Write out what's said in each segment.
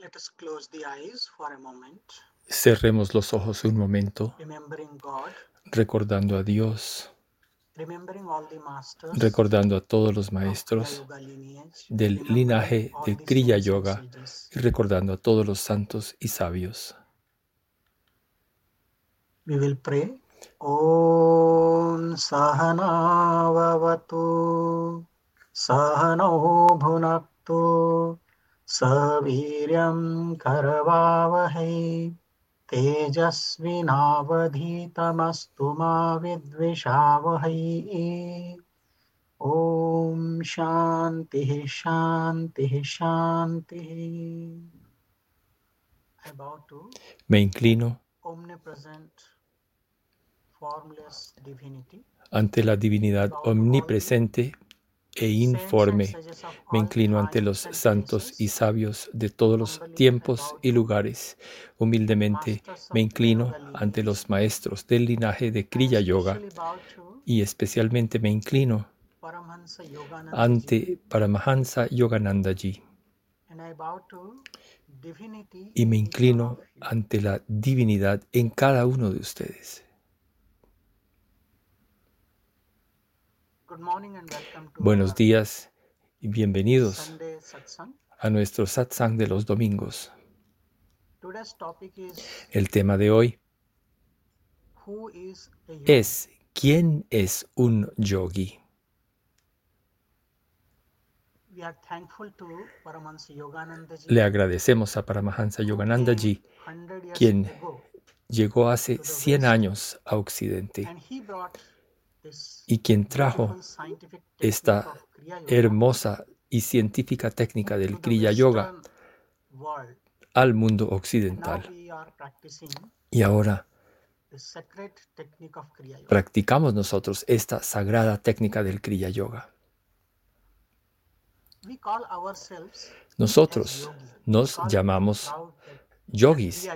Let us close the eyes for a moment, Cerremos los ojos un momento, remembering God, recordando a Dios, remembering all the masters recordando a todos los of maestros Yoga lineage, del remembering linaje all de the Kriya saints and Yoga sages. y recordando a todos los santos y sabios. We will pray. Om Sahana Vavatu Sahano Bhunaktu सवीर्यं करवावहै। तेजस्विनावधीतमस्तु मा विद्विषावहै। ॐ शान्तिः शान्तिः शान्तिः। Me inclino ante la divinidad omnipresente e informe. Me inclino ante los santos y sabios de todos los tiempos y lugares. Humildemente me inclino ante los maestros del linaje de Kriya Yoga y especialmente me inclino ante Paramahansa Yogananda Ji y me inclino ante la divinidad en cada uno de ustedes. Buenos días y bienvenidos a nuestro satsang de los domingos. El tema de hoy es ¿quién es un yogi? Le agradecemos a Paramahansa Yogananda Ji, quien llegó hace 100 años a Occidente y quien trajo esta hermosa y científica técnica del Kriya Yoga al mundo occidental. Y ahora practicamos nosotros esta sagrada técnica del Kriya Yoga. Nosotros nos llamamos yogis.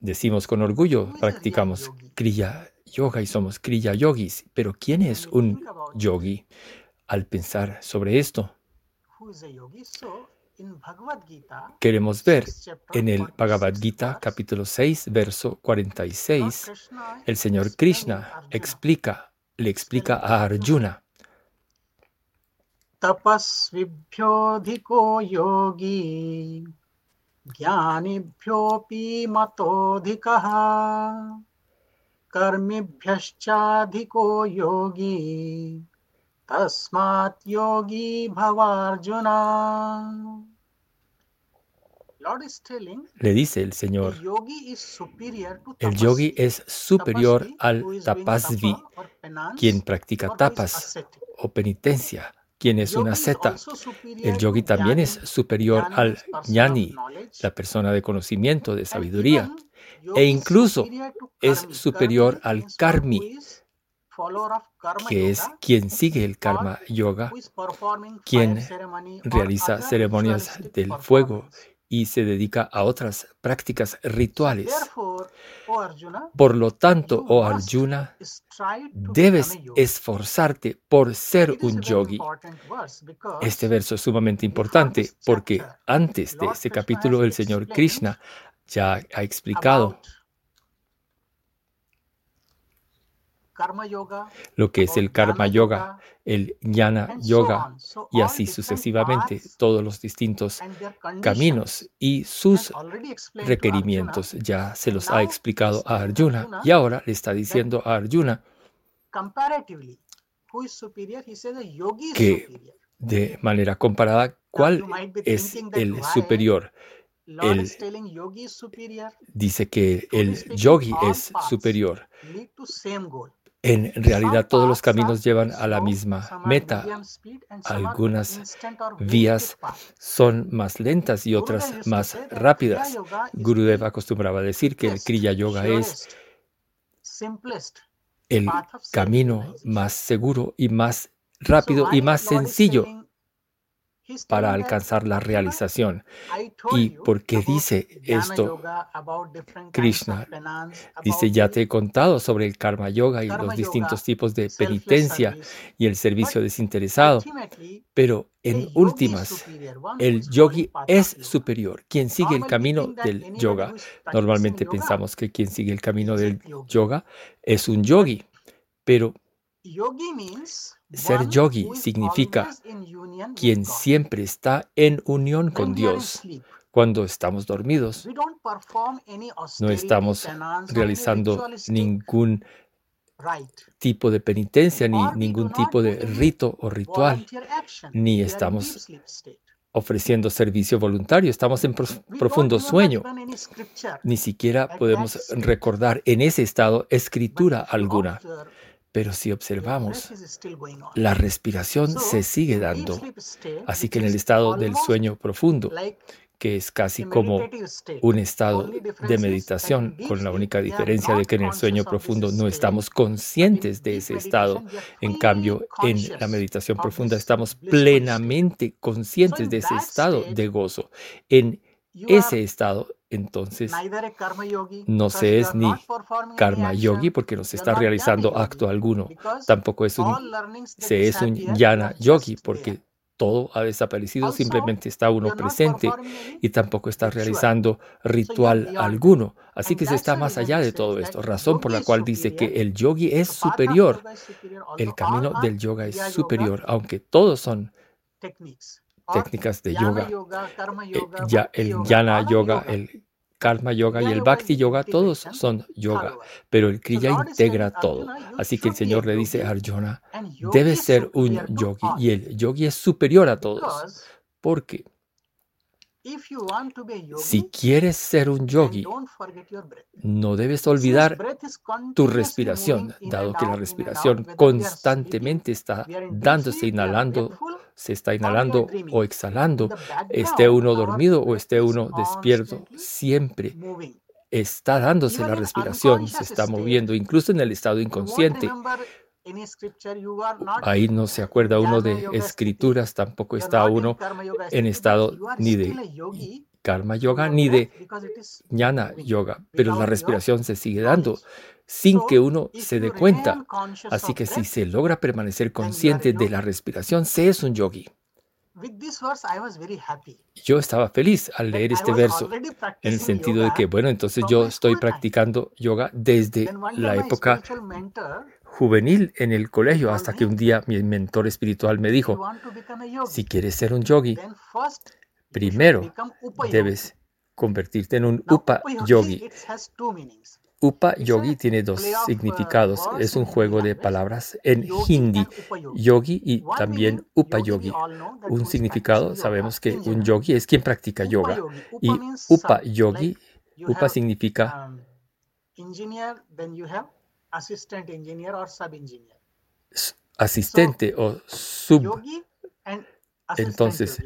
Decimos con orgullo, practicamos Kriya Yoga y somos Kriya Yogis. Pero ¿quién es un yogi? Al pensar sobre esto, queremos ver en el Bhagavad Gita capítulo 6, verso 46, el Señor Krishna explica, le explica a Arjuna, tapasvibhyodhiko yogi ज्ञानिभ्योऽपि मतोऽधिकः कर्मिभ्यश्चाधिको योगी तस्मात् योगी भवार्जुना Lord is telling le dice el Señor, the yogi is superior to el tapasvi. yogi es superior Tapasvi, al who is doing tapasvi, tapa or penance, quien practica or who is tapas ascetic. o penitencia, quien es una Yogi is seta. also superior El yogi to también jnani. es superior Jnani al is person of jnani, knowledge. la persona de conocimiento, de And sabiduría, even e incluso es superior al karmi, que es quien sigue el karma yoga, quien realiza ceremonias del fuego y se dedica a otras prácticas rituales. Por lo tanto, oh Arjuna, debes esforzarte por ser un yogi. Este verso es sumamente importante porque antes de este capítulo el Señor Krishna ya ha explicado karma yoga, lo que es el karma yoga, el jnana yoga y así sucesivamente, todos los distintos caminos y sus requerimientos. Ya se los ha explicado a Arjuna y ahora le está diciendo a Arjuna Que de manera comparada cuál es el superior. El- Dice que el yogi es superior. En realidad todos los paths caminos llevan a la misma meta. Algunas vías. Son más lentas y otras más rápidas. Gurudev acostumbraba a decir que el Kriya Yoga es el camino más seguro y más rápido y más sencillo. Para alcanzar la realización. ¿Y por qué dice esto Krishna? Dice, ya te he contado sobre el karma yoga y los distintos tipos de penitencia y el servicio desinteresado, pero en últimas, el yogi es superior. Quien sigue el camino del yoga, normalmente pensamos que quien sigue el camino del yoga es un yogi, pero ser yogi significa quien siempre está en unión con Dios. Cuando estamos dormidos, no estamos realizando ningún tipo de penitencia, ni ningún tipo de rito o ritual, ni estamos ofreciendo servicio voluntario, estamos en profundo sueño. Ni siquiera podemos recordar en ese estado escritura alguna. Pero si observamos, la respiración se sigue dando. Así que en el estado del sueño profundo, que es casi como un estado de meditación, con la única diferencia de que en el sueño profundo no estamos conscientes de ese estado. En cambio, en la meditación of profunda estamos plenamente conscientes de ese estado de gozo. En ese estado, entonces, no se es ni karma yogi porque no se está realizando acto alguno. Tampoco es un, se es un are yogi porque todo ha desaparecido, simplemente está uno presente y tampoco está realizando ritual alguno. Así que se está más allá de todo esto, razón por la cual dice que el yogi es superior. El camino del yoga es superior, aunque todos son técnicas de yoga. yoga, karma Eh, ya el yoga, are yoga, el karma yoga y el bhakti yoga, todos son yoga, pero el kriya integra todo. Así que el Señor le dice a Arjuna, and yogi debe is ser un yogi y el yogi es superior a todos, porque si quieres ser un yogi, no debes olvidar tu respiración, dado que la respiración constantemente está dándose, inhalando, se está inhalando o exhalando, the esté uno dormido o esté uno despierto, siempre está dándose la respiración, se está state, moviendo, incluso en el estado inconsciente. Ahí no se acuerda uno de escrituras, tampoco está uno en estado ni de karma yoga ni de jnana yoga, pero la respiración se sigue dando. Sin que uno se dé cuenta. Así que si se logra permanecer consciente de la respiración, se es un yogi. With this verse, I was very happy. Yo estaba feliz al leer I este was verso, en el sentido de que, bueno, entonces yo estoy practicando yoga desde la my época juvenil en el colegio, hasta que un día mi mentor espiritual me dijo, si quieres ser un yogi, primero debes convertirte en un upa yogi, Upa yogi tiene dos significados. Es un juego de palabras en hindi, yogi. y también upa yogi, Un significado, sabemos que un yogi es quien practica yoga. Y upa yogi, upa significa asistente o sub. Entonces,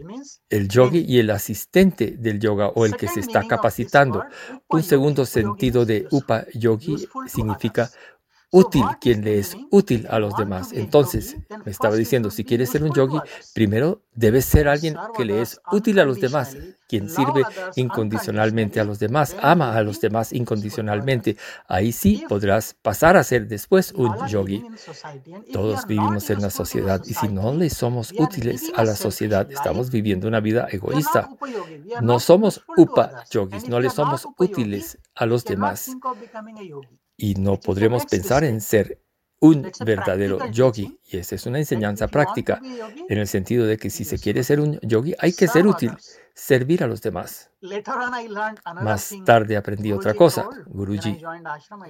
el yogi y el asistente del yoga o el que se está capacitando. Un segundo sentido de upa yogi significa útil, quien le es útil a los demás. Entonces, me estaba diciendo, si quieres ser un yogi, primero debes ser alguien que le es útil a los demás, quien sirve incondicionalmente a los demás, ama a los demás incondicionalmente. Ahí sí podrás pasar a ser después un yogi. Todos vivimos en la sociedad y si no le somos útiles a la sociedad, estamos viviendo una vida egoísta. No somos upa yogis, no le somos útiles a los demás y no podremos pensar en ser un verdadero yogi. Y esa es una enseñanza práctica en el sentido de que si se quiere ser un yogi hay que ser útil, servir a los demás. Later on, I learned another Más tarde aprendí otra cosa. Guruji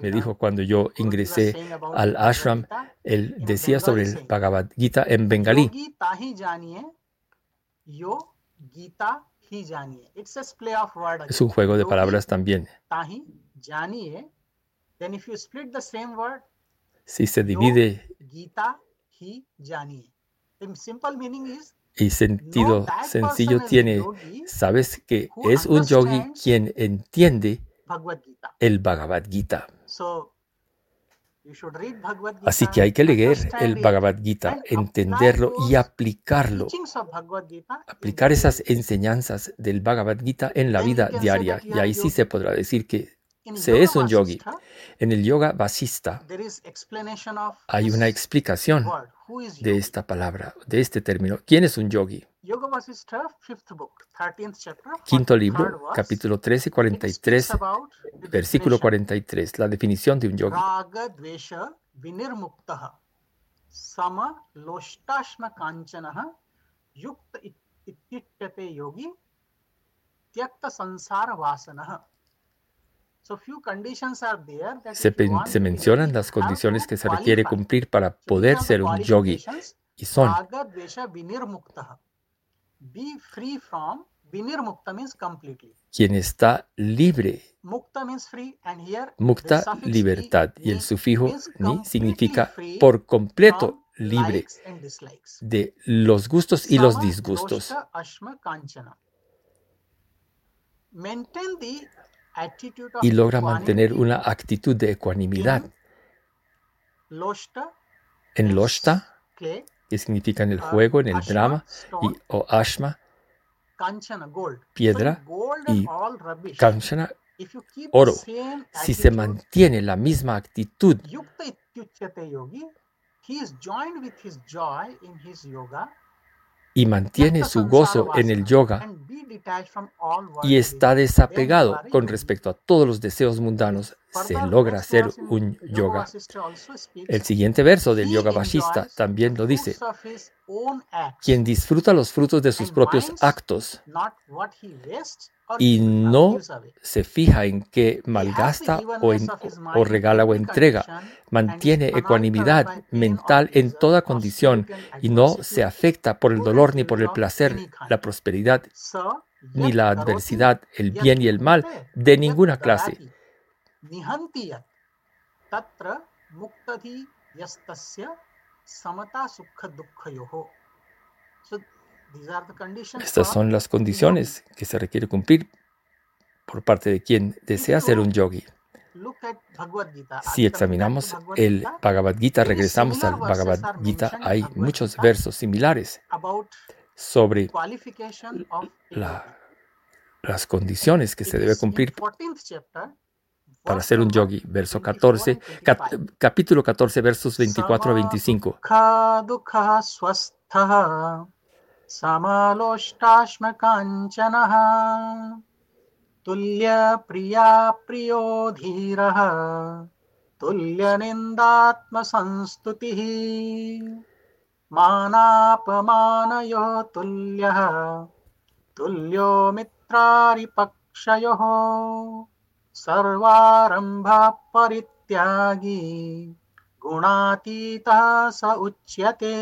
me dijo cuando yo ingresé al ashram, él decía sobre el. Bhagavad Gita en bengalí. Es un juego de palabras también. Si se divide Gita hi janiye. The simple meaning is y sentido sencillo tiene, sabes que es un yogi quien entiende Bhagavad Gita. el Bhagavad Gita. Así que hay que leer el Bhagavad Gita, entenderlo y aplicarlo. Aplicar esas enseñanzas del Bhagavad Gita en la vida diaria. Y ahí sí se podrá decir que se es un yogi. En el Yoga Vasista hay una explicación de esta palabra, de este término. ¿Quién es un yogi? Quinto libro, capítulo 13, 43, versículo 43, la definición de un yogi. Sama yogi se, se, mencionan las condiciones que se requiere cumplir para poder ser un yogi y son quien está libre. Mukta, libertad. Y el sufijo ni significa por completo libre de los gustos y los disgustos y logra mantener una actitud de ecuanimidad. En Loshta, que significa en el juego, en el drama, y, o Ashma, piedra, y Kanchana, oro. Si se mantiene la misma actitud, y mantiene su gozo en el yoga y está desapegado con respecto a todos los deseos mundanos, se logra ser un yoga. El siguiente verso del Yoga Vashista también lo dice. Quien disfruta los frutos de sus propios actos y no se fija en qué malgasta o, o regala o entrega, mantiene ecuanimidad mental en toda condición y no se afecta por el dolor ni por el placer, la prosperidad ni la adversidad, el bien y el mal de ninguna clase. Estas son las condiciones que se requiere cumplir por parte de quien desea ser un yogi. Si examinamos el Bhagavad Gita, regresamos al Bhagavad Gita, hay muchos versos similares sobre las condiciones que se debe cumplir para ser un yogi. Verso 14, capítulo 14, versos 24 a 25. तुल्य प्रिया प्रियो धीरः तुल्यनिन्दात्मसंस्तुतिः। मानापमानयो तुल्यः। तुल्यो मित्रारिपक्षयोः। सर्वारम्भा परित्यागी गुणातीतः स उच्यते।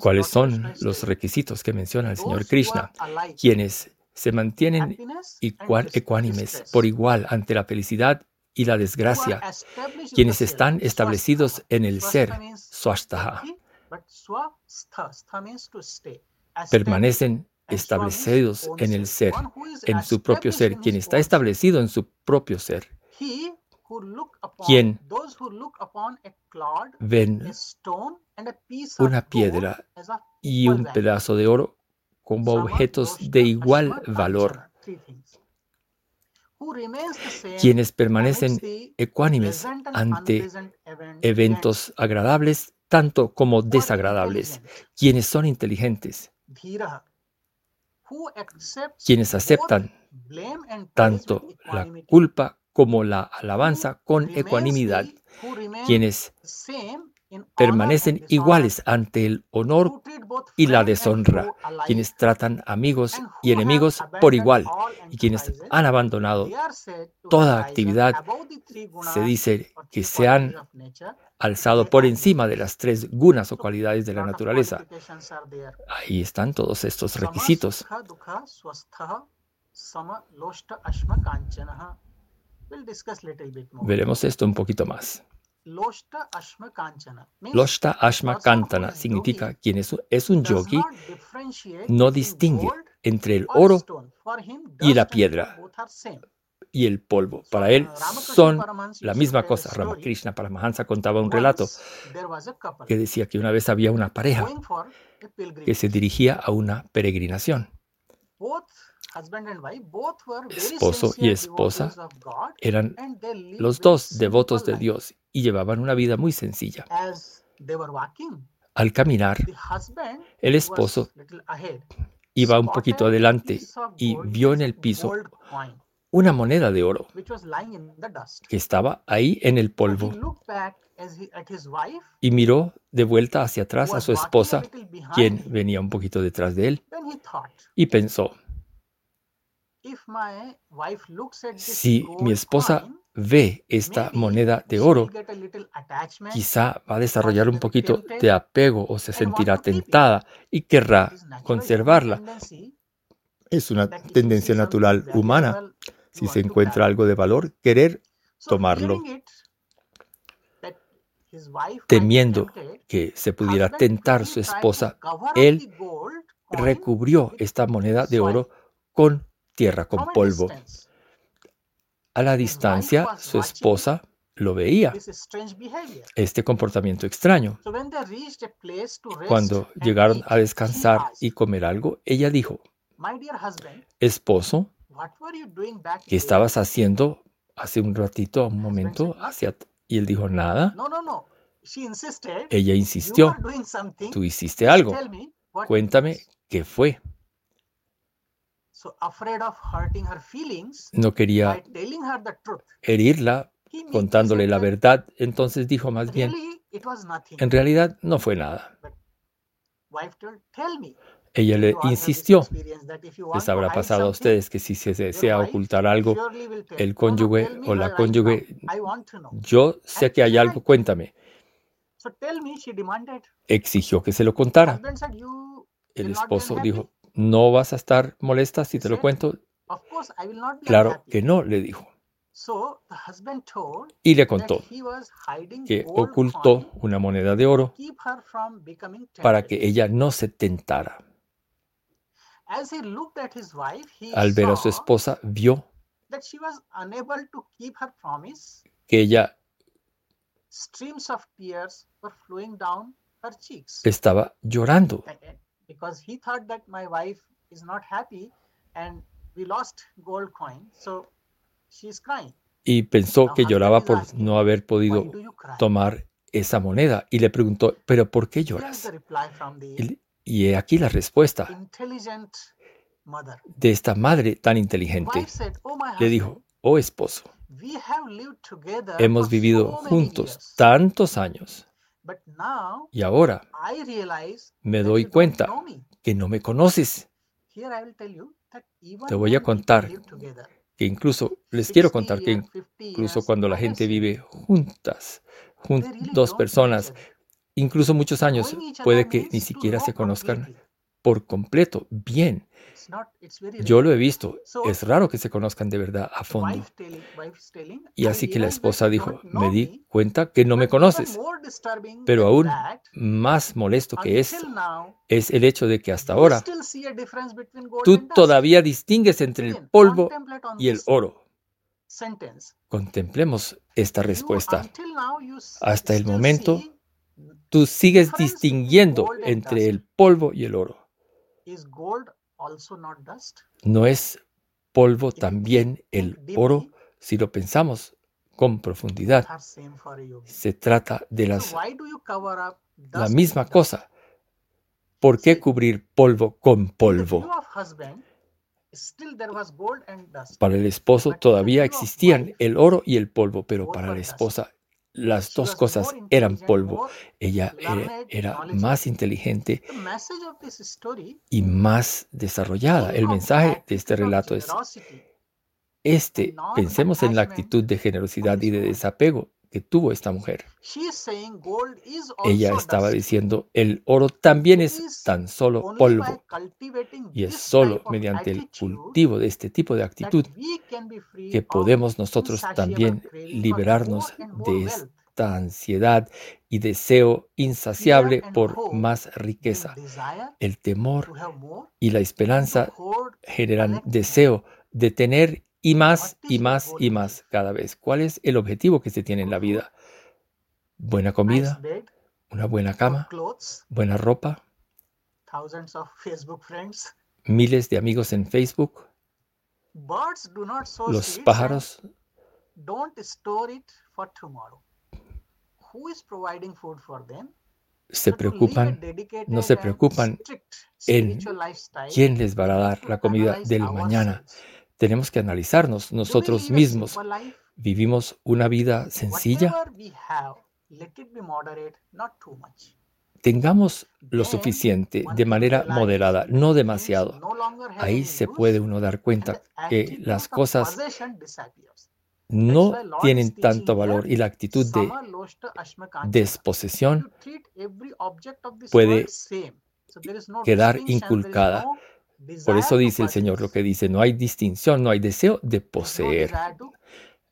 ¿Cuáles son los requisitos que menciona el Señor Krishna? Quienes se mantienen ecuánimes por igual ante la felicidad y la desgracia, quienes están establecidos en el ser, swashtaha, permanecen establecidos en el ser, en su propio ser, quien está establecido en su propio ser. quien ven una piedra y un pedazo de oro como objetos de igual valor, quienes permanecen ecuánimes ante eventos agradables tanto como desagradables, quienes son inteligentes, quienes aceptan tanto la culpa como la alabanza con ecuanimidad, quienes permanecen iguales ante el honor y la deshonra, quienes tratan amigos y enemigos por igual y quienes han abandonado toda actividad, se dice que se han alzado por encima de las tres gunas o cualidades de la naturaleza. Ahí están todos estos requisitos. Veremos esto un poquito más. Loshta Ashma Kantana significa quien es, es un yogi no distingue entre el oro y la piedra. y el polvo. Para él son la misma cosa. Ramakrishna Paramahansa contaba un relato que decía que una vez había una pareja que se dirigía a una peregrinación. Esposo y esposa eran los dos devotos de Dios y llevaban una vida muy sencilla. Al caminar, el esposo iba un poquito adelante y vio en el piso una moneda de oro que estaba ahí en el polvo y miró de vuelta hacia atrás a su esposa, quien venía un poquito detrás de él, y pensó, si mi esposa ve esta moneda de oro, quizá va a desarrollar un poquito de apego o se sentirá tentada y querrá conservarla. Es una tendencia natural humana. Si se encuentra algo de valor, querer tomarlo. Temiendo que se pudiera tentar su esposa, él recubrió esta moneda de oro con tierra con polvo. A la distancia, su esposa lo veía, este comportamiento extraño. Cuando llegaron a descansar y comer algo, ella dijo, esposo, ¿qué estabas haciendo hace un ratito, un momento? Hacia... Y él dijo, nada. Ella insistió, tú hiciste algo. Cuéntame qué fue. No quería herirla contándole la verdad, entonces dijo más bien, en realidad no fue nada. Ella le insistió, les habrá pasado a ustedes que si se desea ocultar algo, el cónyuge o la cónyuge, yo sé que hay algo, cuéntame. Exigió que se lo contara. El esposo dijo, ¿No vas a estar molesta si te lo cuento? Claro que no, le dijo. Y le contó que ocultó una moneda de oro para que ella no se tentara. Al ver a su esposa, vio que ella estaba llorando because he thought that my wife is not happy and we lost gold coin. So she's crying. Y pensó que lloraba por no haber podido tomar esa moneda y le preguntó, ¿pero por qué lloras? Y, aquí la respuesta de esta madre tan inteligente. Oh, le dijo, oh esposo, hemos vivido juntos tantos años y ahora me doy cuenta que no me conoces. Te voy a contar que incluso, les quiero contar que incluso cuando la gente vive juntas, dos personas, incluso muchos años, puede que ni siquiera se conozcan por completo bien. Yo lo he visto. Es raro que se conozcan de verdad a fondo. Y así que la esposa dijo, me di cuenta que no me conoces. Pero aún más molesto que esto es el hecho de que hasta ahora tú todavía distingues entre el polvo y el oro. Contemplemos esta respuesta. Hasta el momento, tú sigues distinguiendo entre el polvo y el oro. ¿No es polvo también el oro si lo pensamos con profundidad? Se trata de las, la misma cosa. ¿Por qué cubrir polvo con polvo? Para el esposo todavía existían el oro y el polvo, pero para la esposa las dos cosas eran polvo. Ella era, más inteligente y más desarrollada. El mensaje de este relato es este. Pensemos en la actitud de generosidad y de desapego que tuvo esta mujer. Ella estaba diciendo, el oro también es tan solo polvo y es solo mediante el cultivo de este tipo de actitud que podemos nosotros también liberarnos de esta ansiedad y deseo insaciable por más riqueza. El temor y la esperanza generan deseo de tener y más y más y más cada vez. ¿Cuál es el objetivo que se tiene en la vida? Buena comida, una buena cama, buena ropa, miles de amigos en Facebook. Los pájaros se preocupan, no se preocupan en quién les va a dar la comida del mañana. Tenemos que analizarnos nosotros mismos. ¿Vivimos una vida sencilla? Tengamos lo suficiente de manera moderada, no demasiado. Ahí se puede uno dar cuenta que las cosas no tienen tanto valor y la actitud de desposesión puede quedar inculcada. Por eso dice el Señor lo que dice, no hay distinción, no hay deseo de poseer.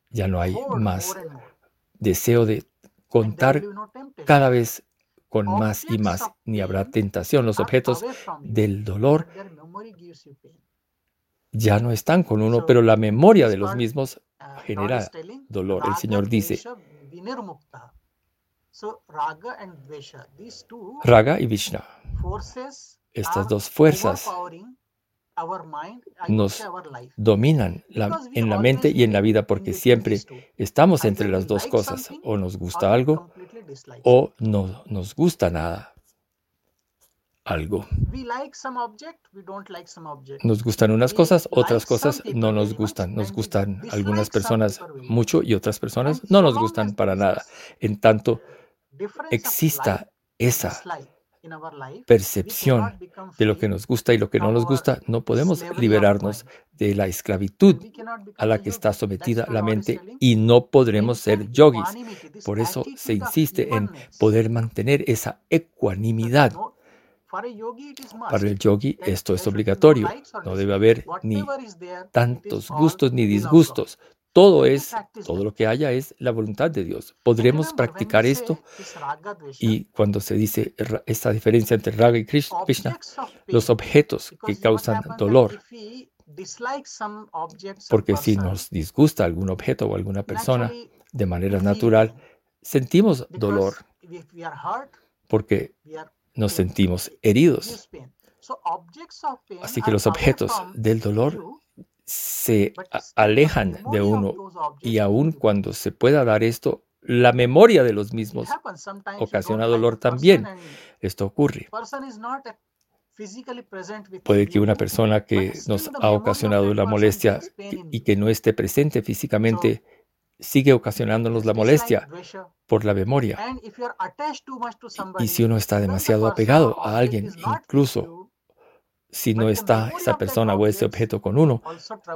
Ya no hay más deseo de contar cada vez con más y más, ni habrá tentación. Los objetos del dolor ya no están con uno, pero la memoria de los mismos genera dolor. El Señor dice, Raga y Vishna, estas dos fuerzas nos dominan en la mente y en la vida porque siempre estamos entre las dos cosas. O nos gusta algo o no nos gusta nada algo. Nos gustan unas cosas, otras cosas no nos gustan. Nos gustan algunas personas mucho y otras personas no nos gustan para nada. En tanto exista esa percepción de lo que nos gusta y lo que no nos gusta, no podemos liberarnos de la esclavitud a la que está sometida la mente y no podremos ser yogis. Por eso se insiste en poder mantener esa ecuanimidad. Para el yogi esto es obligatorio. No debe haber ni tantos gustos ni disgustos. Todo es, todo lo que haya es la voluntad de Dios. Podremos practicar esto y cuando se dice esta diferencia entre Raga y Krishna, los objetos que causan dolor, porque si nos disgusta algún objeto o alguna persona de manera natural, sentimos dolor. porque nos sentimos heridos. Así que los objetos del dolor se alejan de uno y aun cuando se pueda dar esto, la memoria de los mismos ocasiona dolor también. Esto ocurre. Puede que una persona que nos ha ocasionado la molestia y que no esté presente físicamente sigue ocasionándonos la molestia por la memoria. Y si uno está demasiado apegado a alguien, incluso si no está esa persona o ese objeto con uno,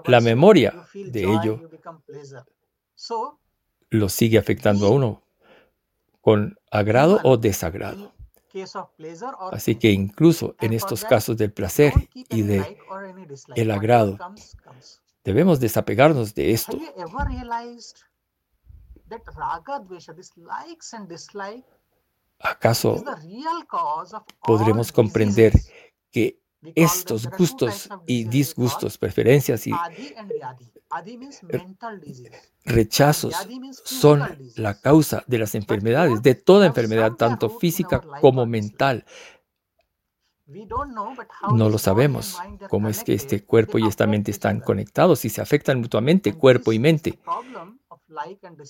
la memoria de ello lo sigue afectando a uno con agrado o desagrado. Así que incluso en estos casos del placer y de el agrado, debemos desapegarnos de esto. ¿Acaso podremos comprender que estos gustos y disgustos, preferencias y rechazos son la causa de las enfermedades, de toda enfermedad, tanto física como mental. No lo sabemos cómo es que este cuerpo y esta mente están conectados y se afectan mutuamente, cuerpo y mente.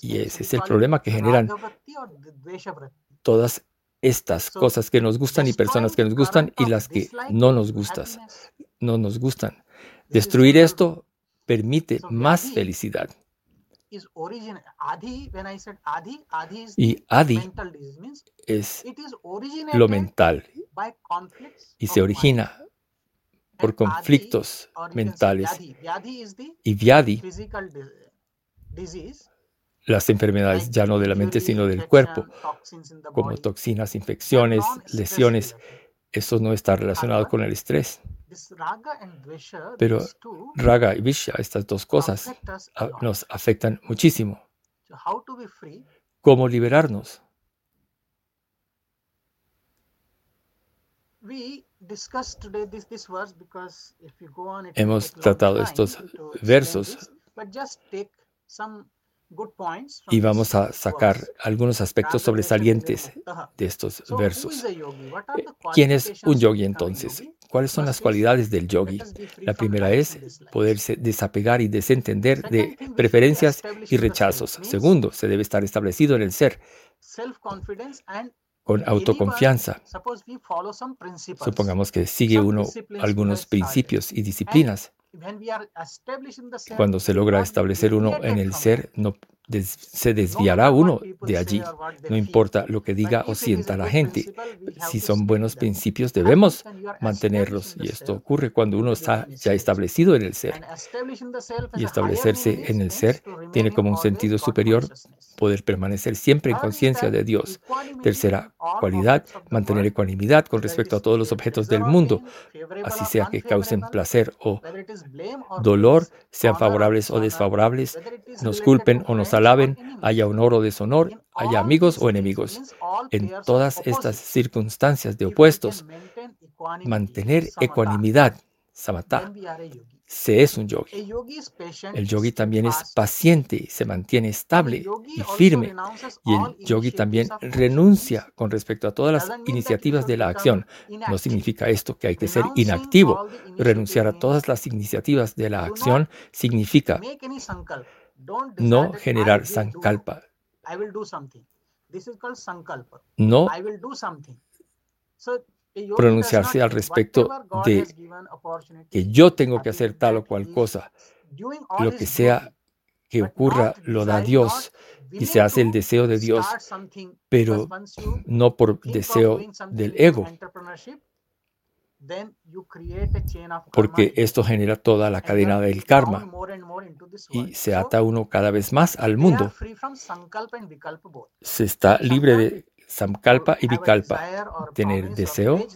Y ese es el problema que generan todas estas cosas que nos gustan y personas que nos gustan y las que no nos gustan. No nos gustan. Destruir esto permite más felicidad. Y Adi es lo mental y se origina por conflictos mentales. Y Vyadi las enfermedades ya no de la mente, sino del cuerpo, como toxinas, infecciones, lesiones. Eso no está relacionado con el estrés. Pero raga y visha, estas dos cosas, nos afectan muchísimo. ¿Cómo liberarnos? Hemos tratado estos versos Y vamos a sacar algunos aspectos sobresalientes de estos versos. Eh, ¿Quién es un yogi entonces? ¿Cuáles son las cualidades del yogi? La primera es poderse desapegar y desentender de preferencias y rechazos. Segundo, se debe estar establecido en el ser con autoconfianza. Supongamos que sigue uno algunos principios y disciplinas. Cuando se logra establecer uno en el ser, no se desviará uno de allí. No importa lo que diga o sienta la gente. Si son buenos principios, debemos mantenerlos. Y esto ocurre cuando uno está ya establecido en el ser. Y establecerse en el ser tiene como un sentido superior poder permanecer siempre en conciencia de Dios. Tercera cualidad, mantener ecuanimidad con respecto a todos los objetos del mundo, así sea que causen placer o dolor, sean favorables o desfavorables, nos culpen o nos alaben, haya honor o deshonor, haya amigos o enemigos. En todas estas circunstancias de opuestos, mantener ecuanimidad, samatá, se es un yogi. El yogi también es paciente, se mantiene estable y firme. Y el yogi también renuncia con respecto a todas las iniciativas de la acción. No significa esto que hay que ser inactivo. Renunciar a todas las iniciativas de la acción significa no generar sankalpa. No pronunciarse al respecto de que yo tengo que hacer tal o cual cosa. Lo que sea que ocurra lo da Dios y se hace el deseo de Dios, pero no por deseo del ego. Porque esto genera toda la cadena del karma. y se ata uno cada vez más al mundo. Se está libre de samkalpa y vikalpa, tener deseo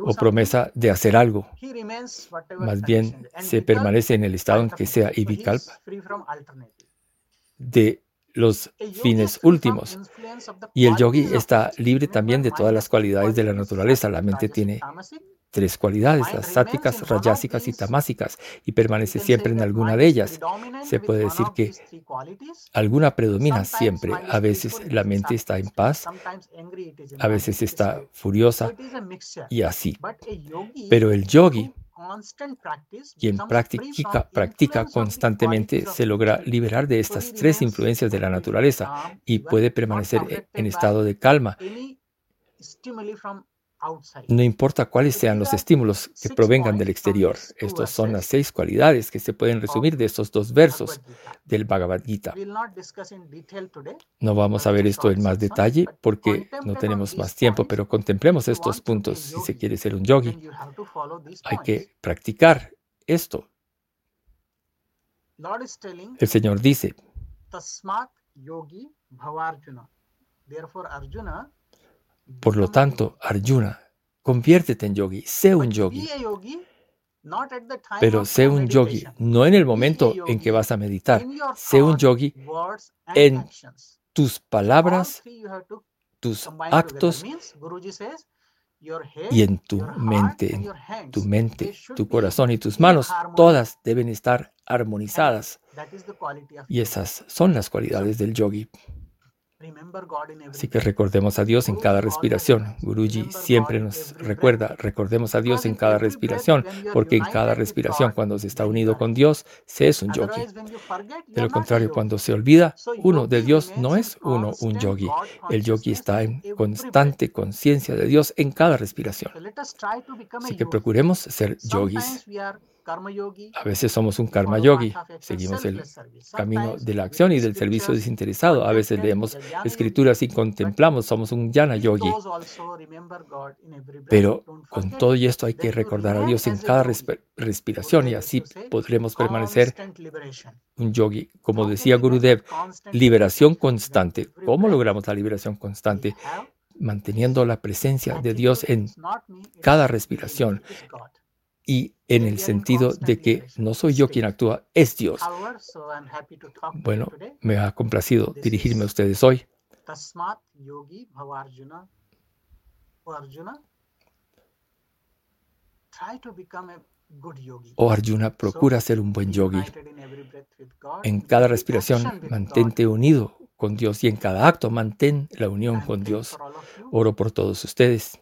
o promesa de hacer algo. Más bien se permanece en el estado en que sea y vikalpa. de los fines últimos. Y el yogi está libre también de todas las cualidades de la naturaleza. La mente tiene tres cualidades, las sáticas, rayásicas y tamásicas, y permanece siempre en alguna de ellas. Se puede decir que alguna predomina siempre. A veces la mente está en paz, a veces está furiosa y así. Pero el yogi, quien practica, practica constantemente, se logra liberar de estas tres influencias de la naturaleza y puede permanecer en estado de calma no importa cuáles sean los estímulos que provengan del exterior. Estas son las seis cualidades que se pueden resumir de estos dos versos del Bhagavad Gita. No vamos a ver esto en más detalle porque no tenemos más tiempo, pero contemplemos estos puntos. Si se quiere ser un yogi, hay que practicar esto. El Señor dice, por lo tanto, Arjuna, conviértete en yogi, sé un yogi. Pero sé un yogi no en el momento en que vas a meditar, sé un yogi en tus palabras, tus actos y en tu mente, tu mente, tu corazón y tus manos, todas deben estar armonizadas. Y esas son las cualidades del yogi. Así que recordemos a Dios en cada respiración. Guruji siempre nos recuerda, recordemos a Dios en cada respiración, porque en cada respiración, cuando se está unido con Dios, se es un yogi. De lo contrario, cuando se olvida uno de Dios, no es uno un yogi. El yogi está en constante conciencia de Dios en cada respiración. Así que procuremos ser yogis. A veces somos un karma yogi, seguimos el camino de la acción y del servicio desinteresado. A veces leemos escrituras y contemplamos, somos un jnana yogi. Pero con todo y esto hay que recordar a Dios en cada respiración y así podremos permanecer un yogi. Como decía Gurudev, liberación constante. ¿Cómo logramos la liberación constante? Manteniendo la presencia de Dios en cada respiración y en el sentido de que no soy yo quien actúa, es Dios. Bueno, me ha complacido dirigirme a ustedes hoy. Oh Arjuna, procura ser un buen yogi. En cada respiración mantente unido con Dios y en cada acto mantén la unión con Dios. Oro por todos ustedes.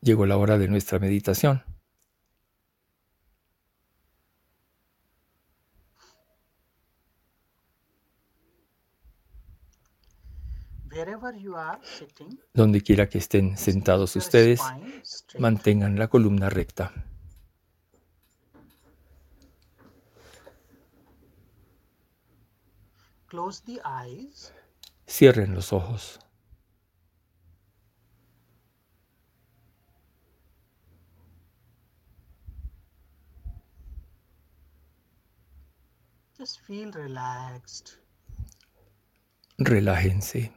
Llegó la hora de nuestra meditación. Donde quiera que estén sentados ustedes, mantengan la columna recta. Cierren los ojos. Relájense.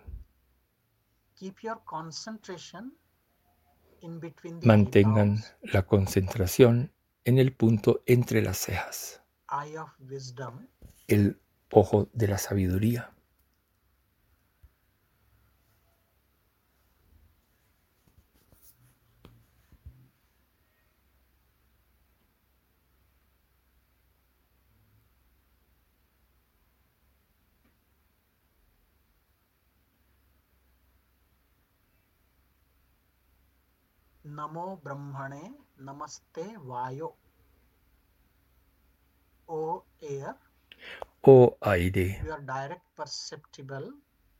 Mantengan la concentración en el punto entre las cejas, el ojo de la sabiduría. Namo Brahmane Namaste Vayo. Oh air. Oh aire.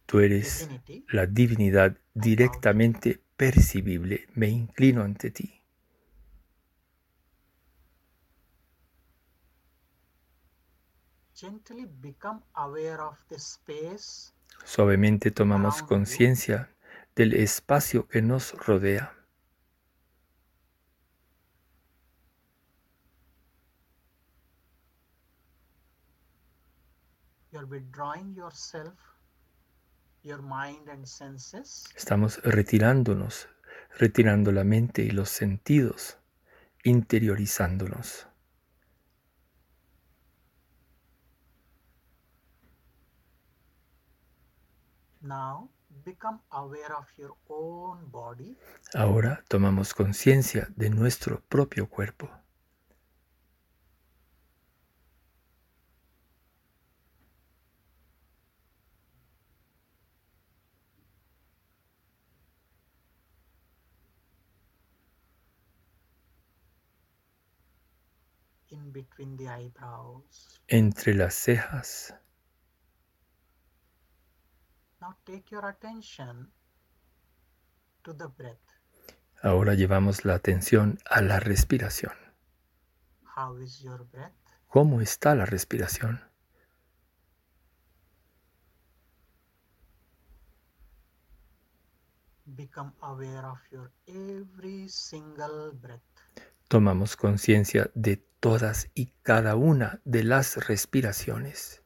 Tú eres la divinidad directamente percibible. Me inclino ante ti. Suavemente tomamos conciencia del espacio que nos rodea. Estamos retirándonos, retirando la mente y los sentidos, interiorizándonos. Ahora tomamos conciencia de nuestro propio cuerpo. Entre las cejas. Ahora llevamos la atención a la respiración. ¿Cómo está la respiración? Become aware of your every single breath tomamos conciencia de todas y cada una de las respiraciones.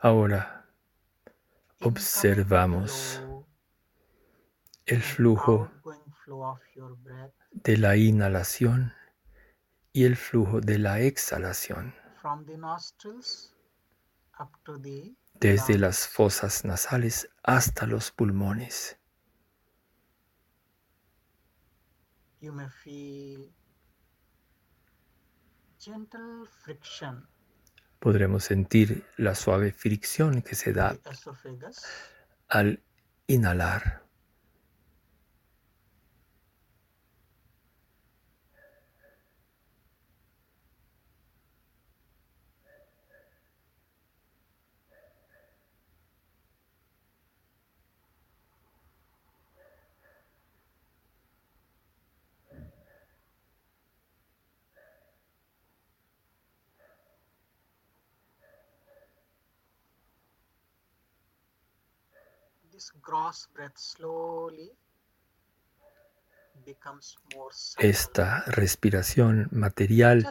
Ahora observamos el flujo de la inhalación y el flujo de la exhalación desde las fosas nasales hasta los pulmones. Podremos sentir la suave fricción que se da al inhalar. Esta respiración material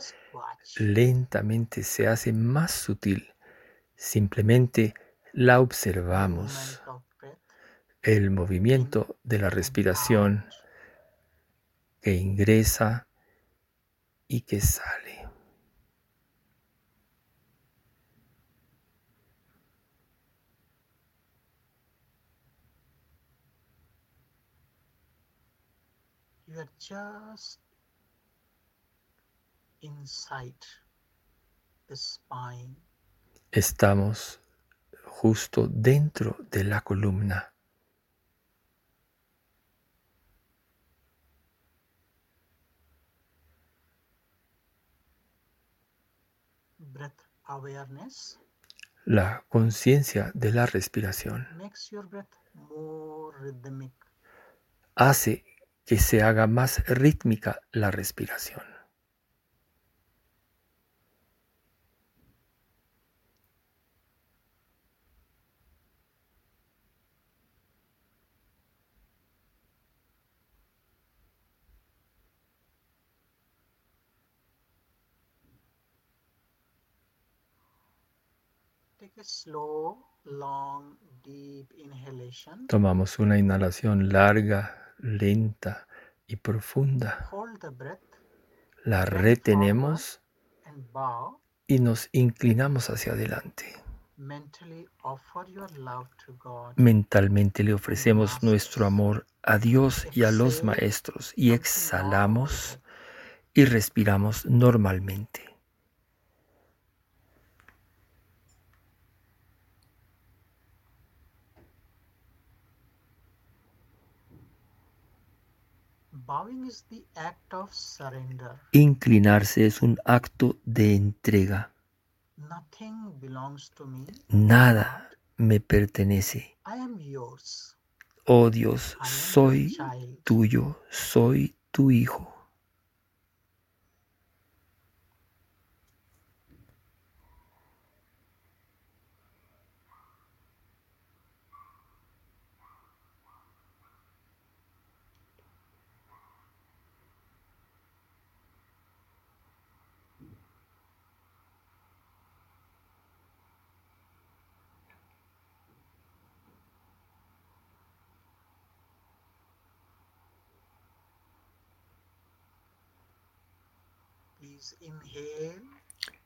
lentamente se hace más sutil. Simplemente la observamos. El movimiento de la respiración que ingresa y que sale. You are just inside the spine. Estamos justo dentro de la columna. Breath awareness la conciencia de la respiración makes your breath more rhythmic. hace que se haga más rítmica la respiración. Tomamos una inhalación larga lenta y profunda. La retenemos y nos inclinamos hacia adelante. Mentalmente le ofrecemos nuestro amor a Dios y a los maestros y exhalamos y respiramos normalmente. Inclinarse es un acto de entrega. Nada me pertenece. Oh Dios, soy tuyo, soy tu hijo.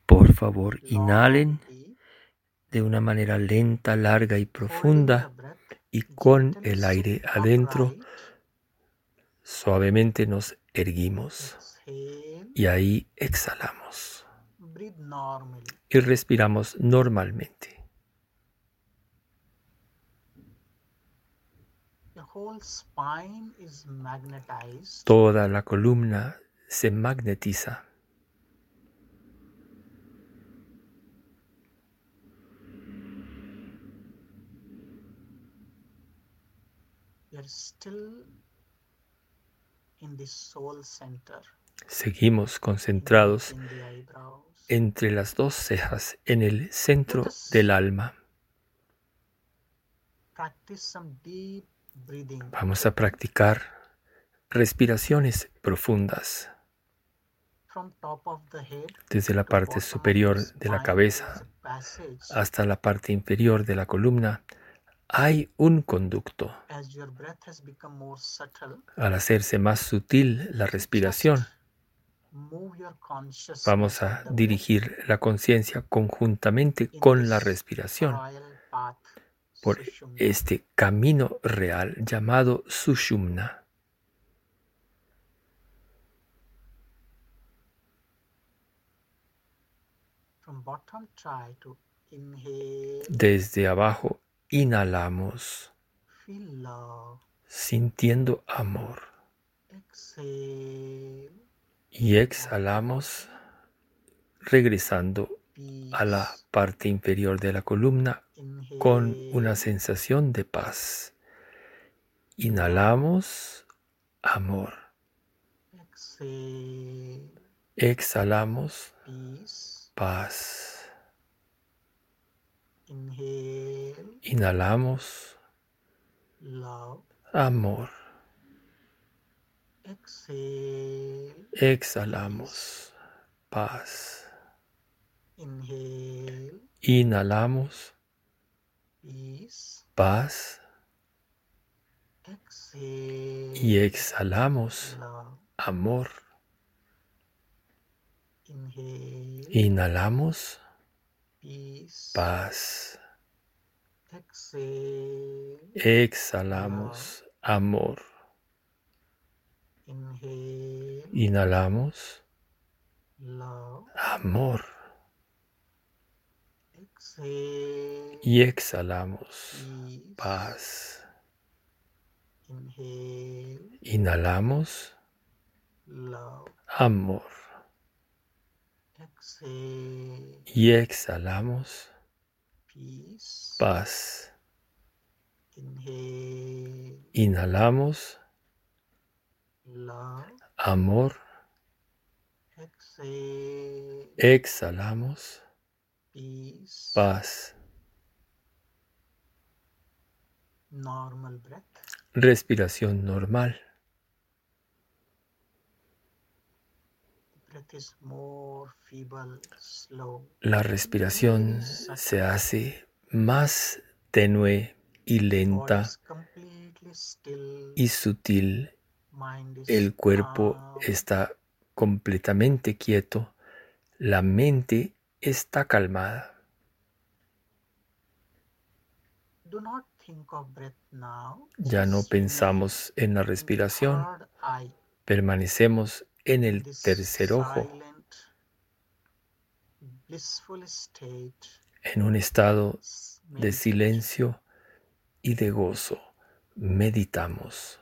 Por favor, inhalen de una manera lenta, larga y profunda y con el aire adentro, suavemente nos erguimos y ahí exhalamos. Y respiramos normalmente. Toda la columna se magnetiza. Seguimos concentrados entre las dos cejas en el centro del alma. Vamos a practicar respiraciones profundas. Desde la parte superior de la cabeza hasta la parte inferior de la columna hay un conducto. Al hacerse más sutil la respiración, vamos a dirigir la conciencia conjuntamente con la respiración por este camino real llamado Sushumna. Desde abajo Inhalamos sintiendo amor. Y exhalamos regresando a la parte inferior de la columna con una sensación de paz. Inhalamos amor. Exhalamos paz. Inhalamos amor. Exhale. Exhalamos paz. Inhale. Inhalamos paz Exhale. y exhalamos amor. Inhale. Inhalamos. Paz. Exhalamos amor. Inhalamos amor. Y exhalamos paz. Inhalamos amor. Y exhalamos. Paz. Inhalamos. Amor. Exhalamos. Paz. Respiración normal. Breath is more feeble, slow. La respiración se hace más tenue y lenta y sutil. El cuerpo está completamente quieto. La mente está calmada. Ya no pensamos en la respiración. Permanecemos en el tercer ojo, en un estado de silencio y de gozo. Meditamos.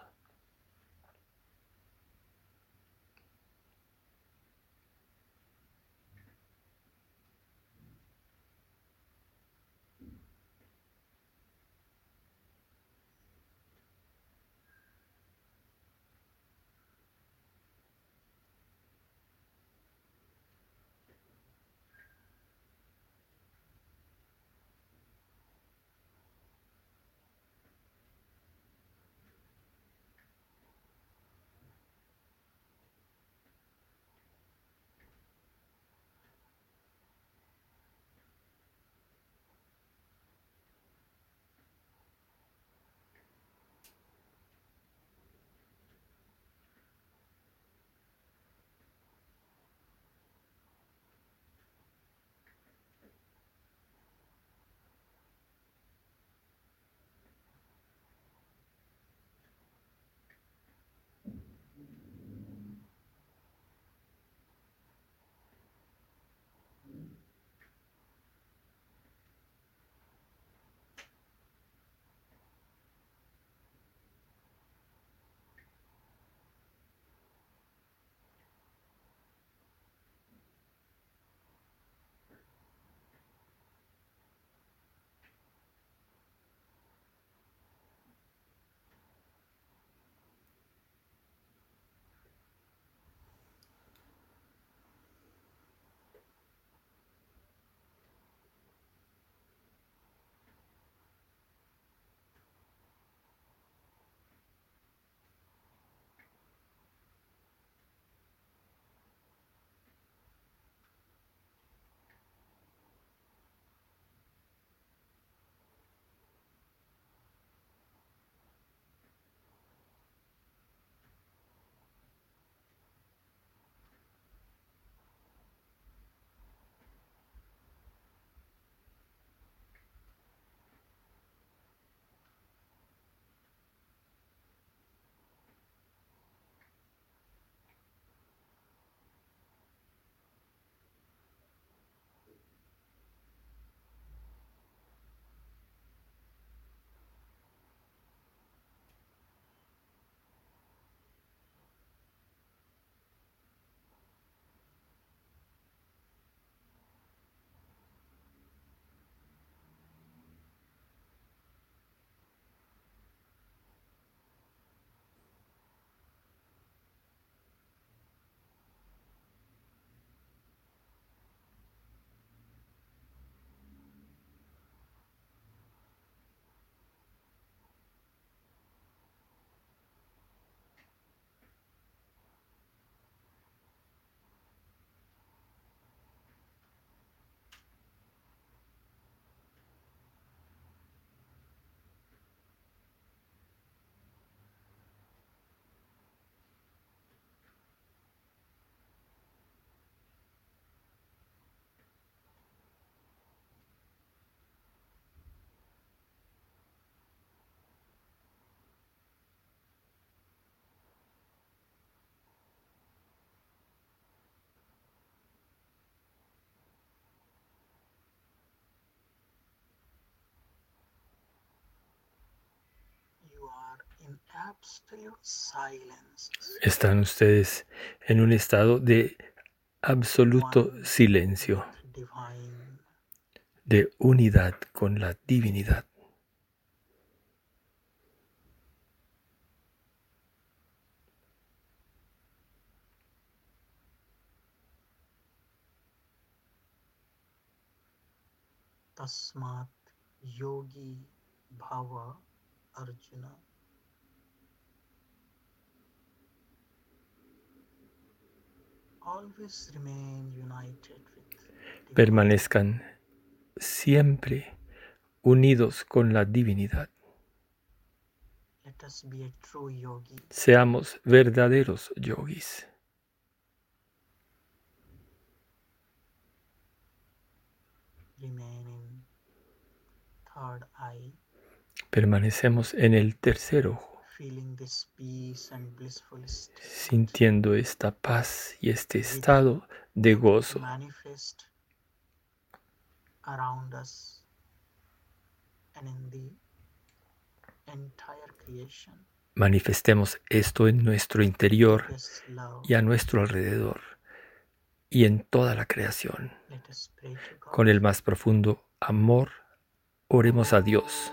Están ustedes en un estado de absoluto silencio, de unidad con la divinidad. Permanezcan siempre unidos con la divinidad. Seamos verdaderos yogis. Permanecemos en el tercer ojo, sintiendo esta paz y este estado de gozo Manifestemos esto en nuestro interior y a nuestro alrededor y en toda la creación. Con el más profundo amor, oremos a Dios.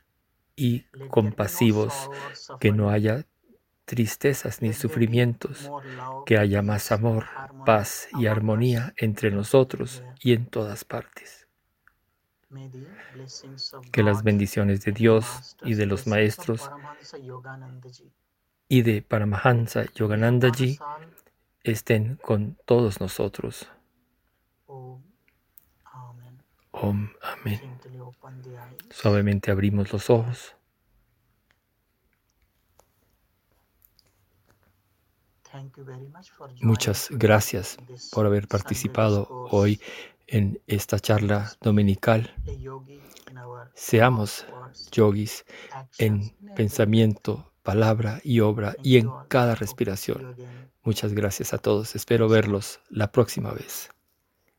y compasivos, que no haya tristezas ni sufrimientos, que haya más amor, paz y armonía entre nosotros y en todas partes. Que las bendiciones de Dios y de los maestros y de Paramahansa Yoganandaji estén con todos nosotros. Om, amén. Suavemente abrimos los ojos. Muchas gracias por haber participado hoy en esta charla dominical. Seamos yogis en pensamiento, palabra y obra y en cada respiración. Muchas gracias a todos. Espero verlos la próxima vez.